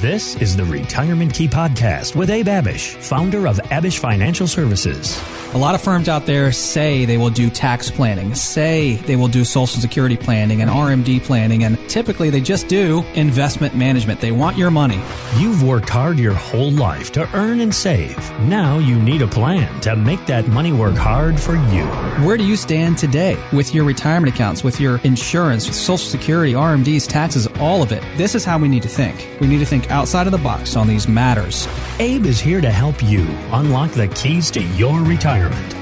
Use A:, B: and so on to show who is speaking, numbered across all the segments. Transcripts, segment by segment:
A: This is the Retirement Key Podcast with Abe Abish, founder of Abish Financial Services.
B: A lot of firms out there say they will do tax planning, say they will do social security planning and RMD planning, and typically they just do investment management. They want your money.
A: You've worked hard your whole life to earn and save. Now you need a plan to make that money work hard for you.
B: Where do you stand today with your retirement accounts, with your insurance, with social security, RMDs, taxes, all of it? This is how we need to think. We need to think outside of the box on these matters.
A: Abe is here to help you unlock the keys to your retirement.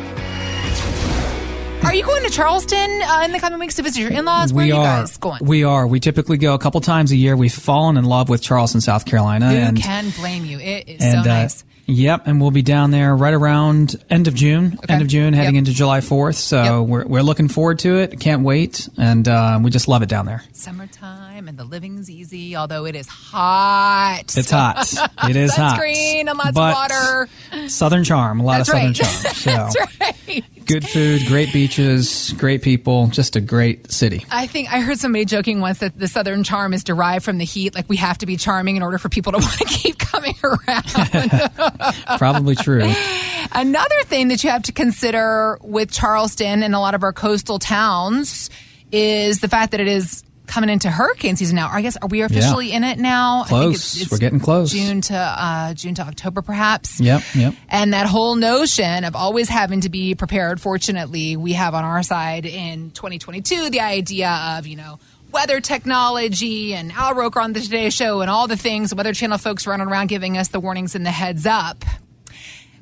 C: Are you going to Charleston uh, in the coming weeks to visit your in-laws? Where
B: we
C: are you guys going?
B: We are. We typically go a couple times a year. We've fallen in love with Charleston, South Carolina,
C: Who
B: and
C: can blame you? It is
B: and
C: so
B: uh,
C: nice.
B: Yep, and we'll be down there right around end of June.
C: Okay.
B: End of June, heading
C: Yep.
B: into July fourth. So
C: Yep.
B: we're we're looking forward to it. Can't wait, and uh, we just love it down there.
C: Summertime and the living's easy, although it is hot.
B: It's hot. It is hot.
C: Sunscreen and lots
B: But
C: of water.
B: Southern charm. A lot
C: That's
B: of southern
C: right.
B: charm. So
C: That's right.
B: Good food, great beaches, great people. Just a great city.
C: I think I heard somebody joking once that the southern charm is derived from the heat. Like we have to be charming in order for people to want to keep coming around.
B: Probably true.
C: Another thing that you have to consider with Charleston and a lot of our coastal towns is the fact that it is coming into hurricane season now. I guess are we officially in it now? I
B: Close. We're getting close.
C: June to uh, June to October, perhaps.
B: Yep. Yep.
C: And that whole notion of always having to be prepared. Fortunately, we have on our side in 2022 the idea of you know weather technology and Al Roker on the Today Show and all the things. Weather Channel folks running around giving us the warnings and the heads up.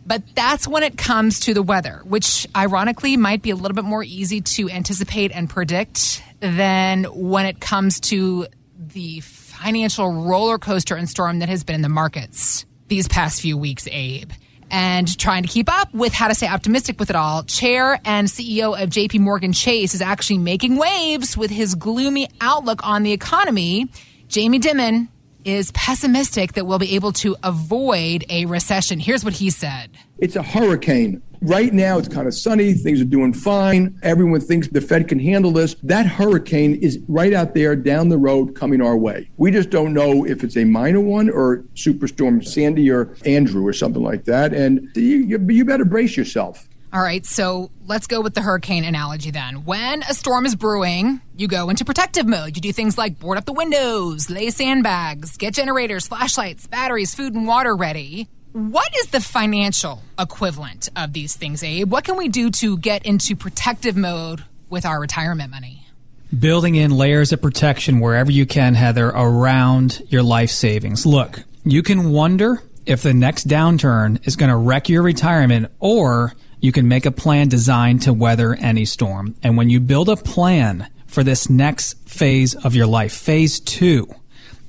C: But that's when it comes to the weather, which ironically might be a little bit more easy to anticipate and predict than when it comes to the financial roller coaster and storm that has been in the markets these past few weeks, Abe. And trying to keep up with how to stay optimistic with it all, Chair and CEO of JP Morgan Chase is actually making waves with his gloomy outlook on the economy. Jamie Dimon is pessimistic that we'll be able to avoid a recession. Here's what he said.
D: It's a hurricane. Right now, it's kind of sunny. Things are doing fine. Everyone thinks the Fed can handle this. That hurricane is right out there down the road coming our way. We just don't know if it's a minor one or Superstorm Sandy or Andrew or something like that. And you, you, better brace yourself.
C: All right, so let's go with the hurricane analogy then. When a storm is brewing, you go into protective mode. You do things like board up the windows, lay sandbags, get generators, flashlights, batteries, food, and water ready. What is the financial equivalent of these things, Abe? What can we do to get into protective mode with our retirement money?
B: building in layers of protection wherever you can, Heather, around your life savings. Look, you can wonder if the next downturn is going to wreck your retirement or you can make a plan designed to weather any storm. And when you build a plan for this next phase of your life, phase two,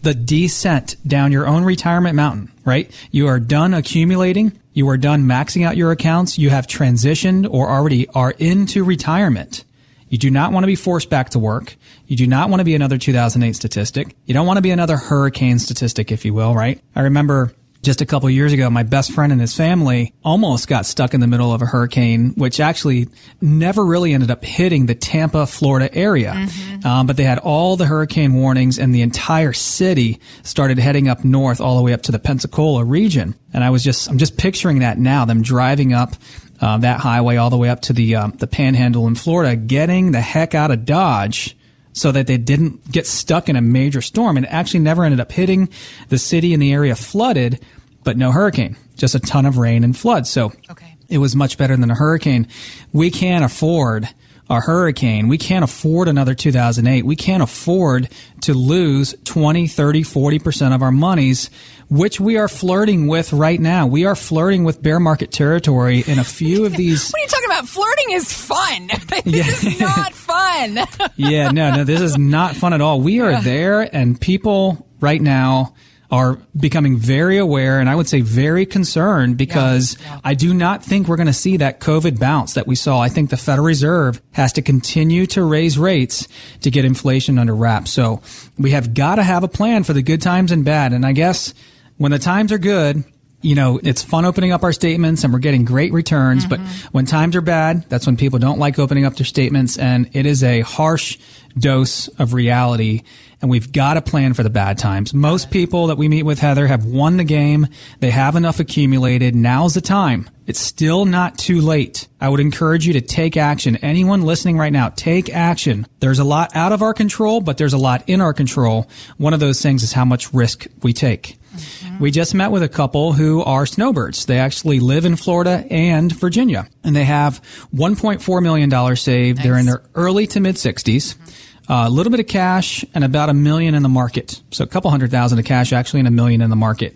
B: the descent down your own retirement mountain, right? You are done accumulating. You are done maxing out your accounts. You have transitioned or already are into retirement. You do not want to be forced back to work. You do not want to be another 2008 statistic. You don't want to be another hurricane statistic, if you will, right? I remember just a couple years ago, my best friend and his family almost got stuck in the middle of a hurricane, which actually never really ended up hitting the Tampa, Florida area. Um, but they had all the hurricane warnings and the entire city started heading up north all the way up to the Pensacola region. And I was just, I'm just picturing that now, them driving up uh, that highway all the way up to the um, the Panhandle in Florida, getting the heck out of Dodge so that they didn't get stuck in a major storm, and it actually never ended up hitting the city and the area flooded, but no hurricane, just a ton of rain and flood. So
C: Okay.
B: it was much better than a hurricane. We can't afford a hurricane. We can't afford another 2008. We can't afford to lose 20, 30, 40% of our monies, which we are flirting with right now. We are flirting with bear market territory in a few of these.
C: What are you talking about? Flirting is fun. this is not fun.
B: yeah, no, no, this is not fun at all. We are there and people right now are becoming very aware and I would say very concerned because
C: Yeah, yeah.
B: I do not think we're going to see that COVID bounce that we saw. I think the Federal Reserve has to continue to raise rates to get inflation under wraps. So we have got to have a plan for the good times and bad. And I guess when the times are good, you know, it's fun opening up our statements and we're getting great returns. But mm-hmm. when times are bad, that's when people don't like opening up their statements. And it is a harsh dose of reality. And we've got to plan for the bad times. Most people that we meet with, Heather, have won the game. They have enough accumulated. Now's the time. It's still not too late. I would encourage you to take action. Anyone listening right now, take action. There's a lot out of our control, but there's a lot in our control. One of those things is how much risk we take. Mm-hmm. We just met with a couple who are snowbirds. They actually live in Florida and Virginia, and they have $1.4 million saved. They're in their early to mid 60s. Mm-hmm. Uh, a little bit of cash and about a million in the market. So a couple hundred thousand of cash actually and a million in the market.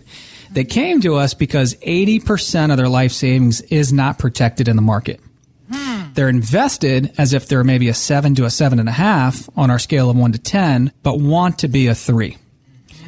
B: They came to us because 80% of their life savings is not protected in the market. Hmm. They're invested as if they're maybe a seven to a seven and a half on our scale of one to 10, but want to be a three.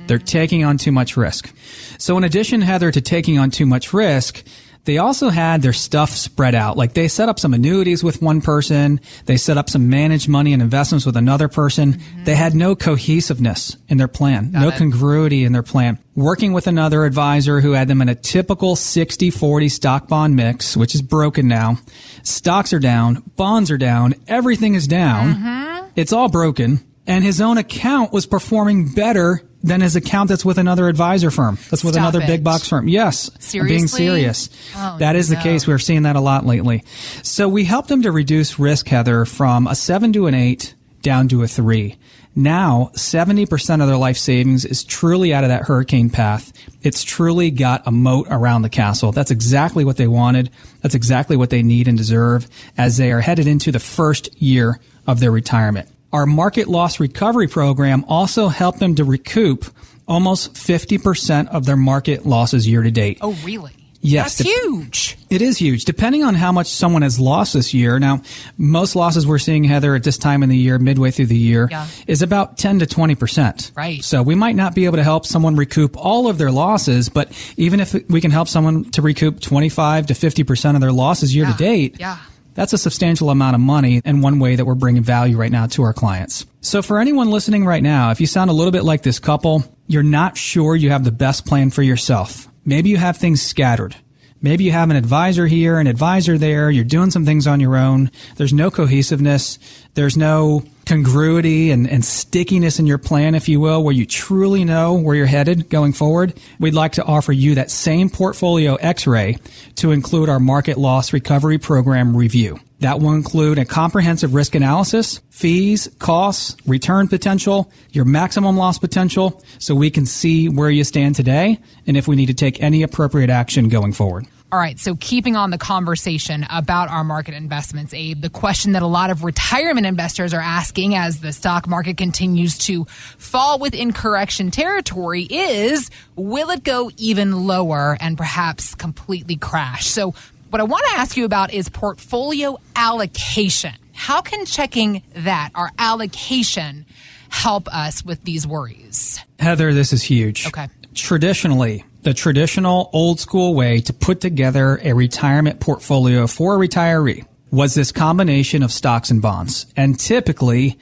B: They're taking on too much risk. So in addition, Heather, to taking on too much risk, they also had their stuff spread out. Like they set up some annuities with one person. They set up some managed money and investments with another person. Mm-hmm. They had no cohesiveness in their plan, no
C: it.
B: congruity in their plan. Working with another advisor who had them in a typical 60-40 stock bond mix, which is broken now. Stocks are down, bonds are down, everything is down. Mm-hmm. It's all broken. And his own account was performing better than his account that's with another advisor firm. That's with
C: Stop
B: another
C: it.
B: big box firm. Yes. I'm being serious.
C: Oh,
B: that is the case. We're seeing that a lot lately. So we helped him to reduce risk, Heather, from a seven to an eight down to a three. Now, 70% of their life savings is truly out of that hurricane path. It's truly got a moat around the castle. That's exactly what they wanted. That's exactly what they need and deserve as they are headed into the first year of their retirement. Our market loss recovery program also helped them to recoup almost 50% of their market losses year to date.
C: Oh, really?
B: Yes,
C: That's huge.
B: It is huge, depending on how much someone has lost this year. Now, most losses we're seeing, Heather, at this time in the year, midway through the year,
C: Yeah.
B: is about 10 to 20%.
C: Right.
B: So we might not be able to help someone recoup all of their losses, but even if we can help someone to recoup 25 to 50% of their losses year
C: Yeah.
B: to date,
C: Yeah.
B: That's a substantial amount of money and one way that we're bringing value right now to our clients. So for anyone listening right now, if you sound a little bit like this couple, you're not sure you have the best plan for yourself. Maybe you have things scattered. Maybe you have an advisor here, an advisor there. You're doing some things on your own. There's no cohesiveness. There's no congruity and, and stickiness in your plan, if you will, where you truly know where you're headed going forward. We'd like to offer you that same portfolio x-ray to include our market loss recovery program review. That will include a comprehensive risk analysis, fees, costs, return potential, your maximum loss potential, so we can see where you stand today and if we need to take any appropriate action going forward.
C: All right, so keeping on the conversation about our market investments, Abe, the question that a lot of retirement investors are asking as the stock market continues to fall within correction territory is will it go even lower and perhaps completely crash? So, what I want to ask you about is portfolio allocation. How can checking that, our allocation, help us with these worries?
B: Heather, this is huge.
C: Okay.
B: Traditionally, the traditional old school way to put together a retirement portfolio for a retiree was this combination of stocks and bonds. And typically,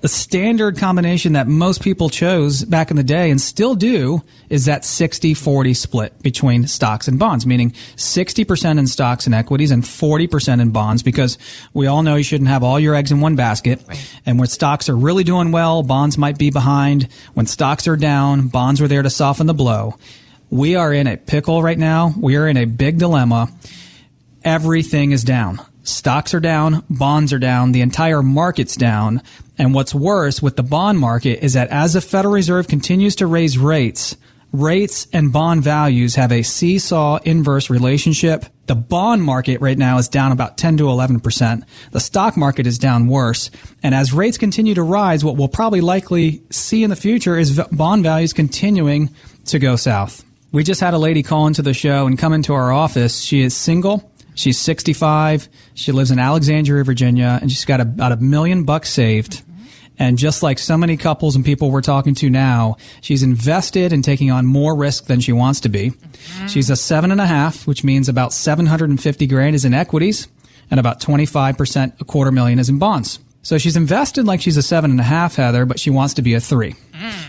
B: the standard combination that most people chose back in the day and still do is that 60-40 split between stocks and bonds, meaning 60% in stocks and equities and 40% in bonds because we all know you shouldn't have all your eggs in one basket. And when stocks are really doing well, bonds might be behind. When stocks are down, bonds are there to soften the blow. We are in a pickle right now. We are in a big dilemma everything is down. Stocks are down, bonds are down, the entire market's down. And what's worse with the bond market is that as the Federal Reserve continues to raise rates, rates and bond values have a seesaw inverse relationship. The bond market right now is down about 10 to 11%. The stock market is down worse. And as rates continue to rise, what we'll probably likely see in the future is bond values continuing to go south. We just had a lady call into the show and come into our office. She is single. She's 65. She lives in Alexandria, Virginia, and she's got about a million bucks saved. And just like so many couples and people we're talking to now, she's invested in taking on more risk than she wants to be. She's a seven and a half, which means about 750 grand is in equities and about 25%, a quarter million is in bonds. So she's invested like she's a seven and a half, Heather, but she wants to be a three.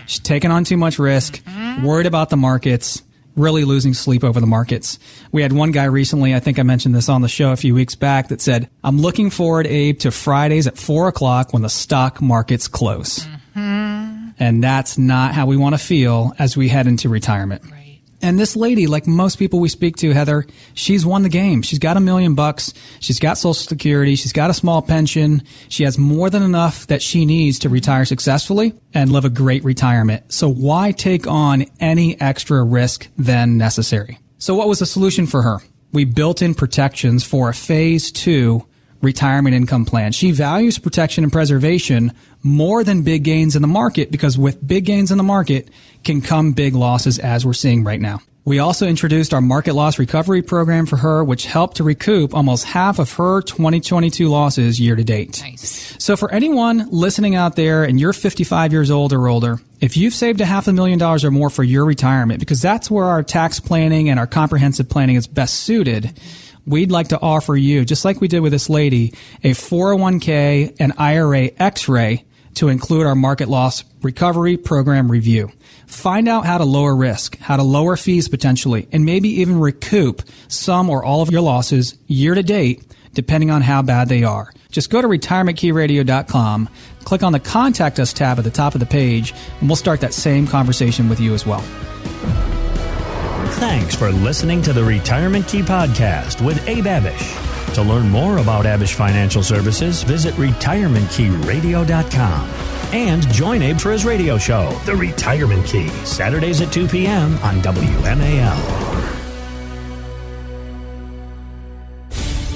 B: She's taken on too much risk, worried about the markets, really losing sleep over the markets. We had one guy recently, I think I mentioned this on the show a few weeks back, that said, I'm looking forward, Abe, to Fridays at four o'clock when the stock markets close. Mm-hmm. And that's not how we want to feel as we head into retirement.
C: Right.
B: And this lady, like most people we speak to, Heather, she's won the game. She's got a million bucks. She's got social security. She's got a small pension. She has more than enough that she needs to retire successfully and live a great retirement. So why take on any extra risk than necessary? So what was the solution for her? We built in protections for a phase two retirement income plan. She values protection and preservation more than big gains in the market because with big gains in the market can come big losses as we're seeing right now. We also introduced our market loss recovery program for her, which helped to recoup almost half of her 2022 losses year to date.
C: Nice.
B: So for anyone listening out there and you're 55 years old or older, if you've saved a half a million dollars or more for your retirement, because that's where our tax planning and our comprehensive planning is best suited, we'd like to offer you, just like we did with this lady, a 401k and IRA x-ray to include our market loss recovery program review. Find out how to lower risk, how to lower fees potentially, and maybe even recoup some or all of your losses year to date, depending on how bad they are. Just go to retirementkeyradio.com, click on the contact us tab at the top of the page, and we'll start that same conversation with you as well.
A: Thanks for listening to the Retirement Key Podcast with Abe Abish. To learn more about Abish Financial Services, visit retirementkeyradio.com and join Abe for his radio show, The Retirement Key, Saturdays at 2 p.m. on WMAL.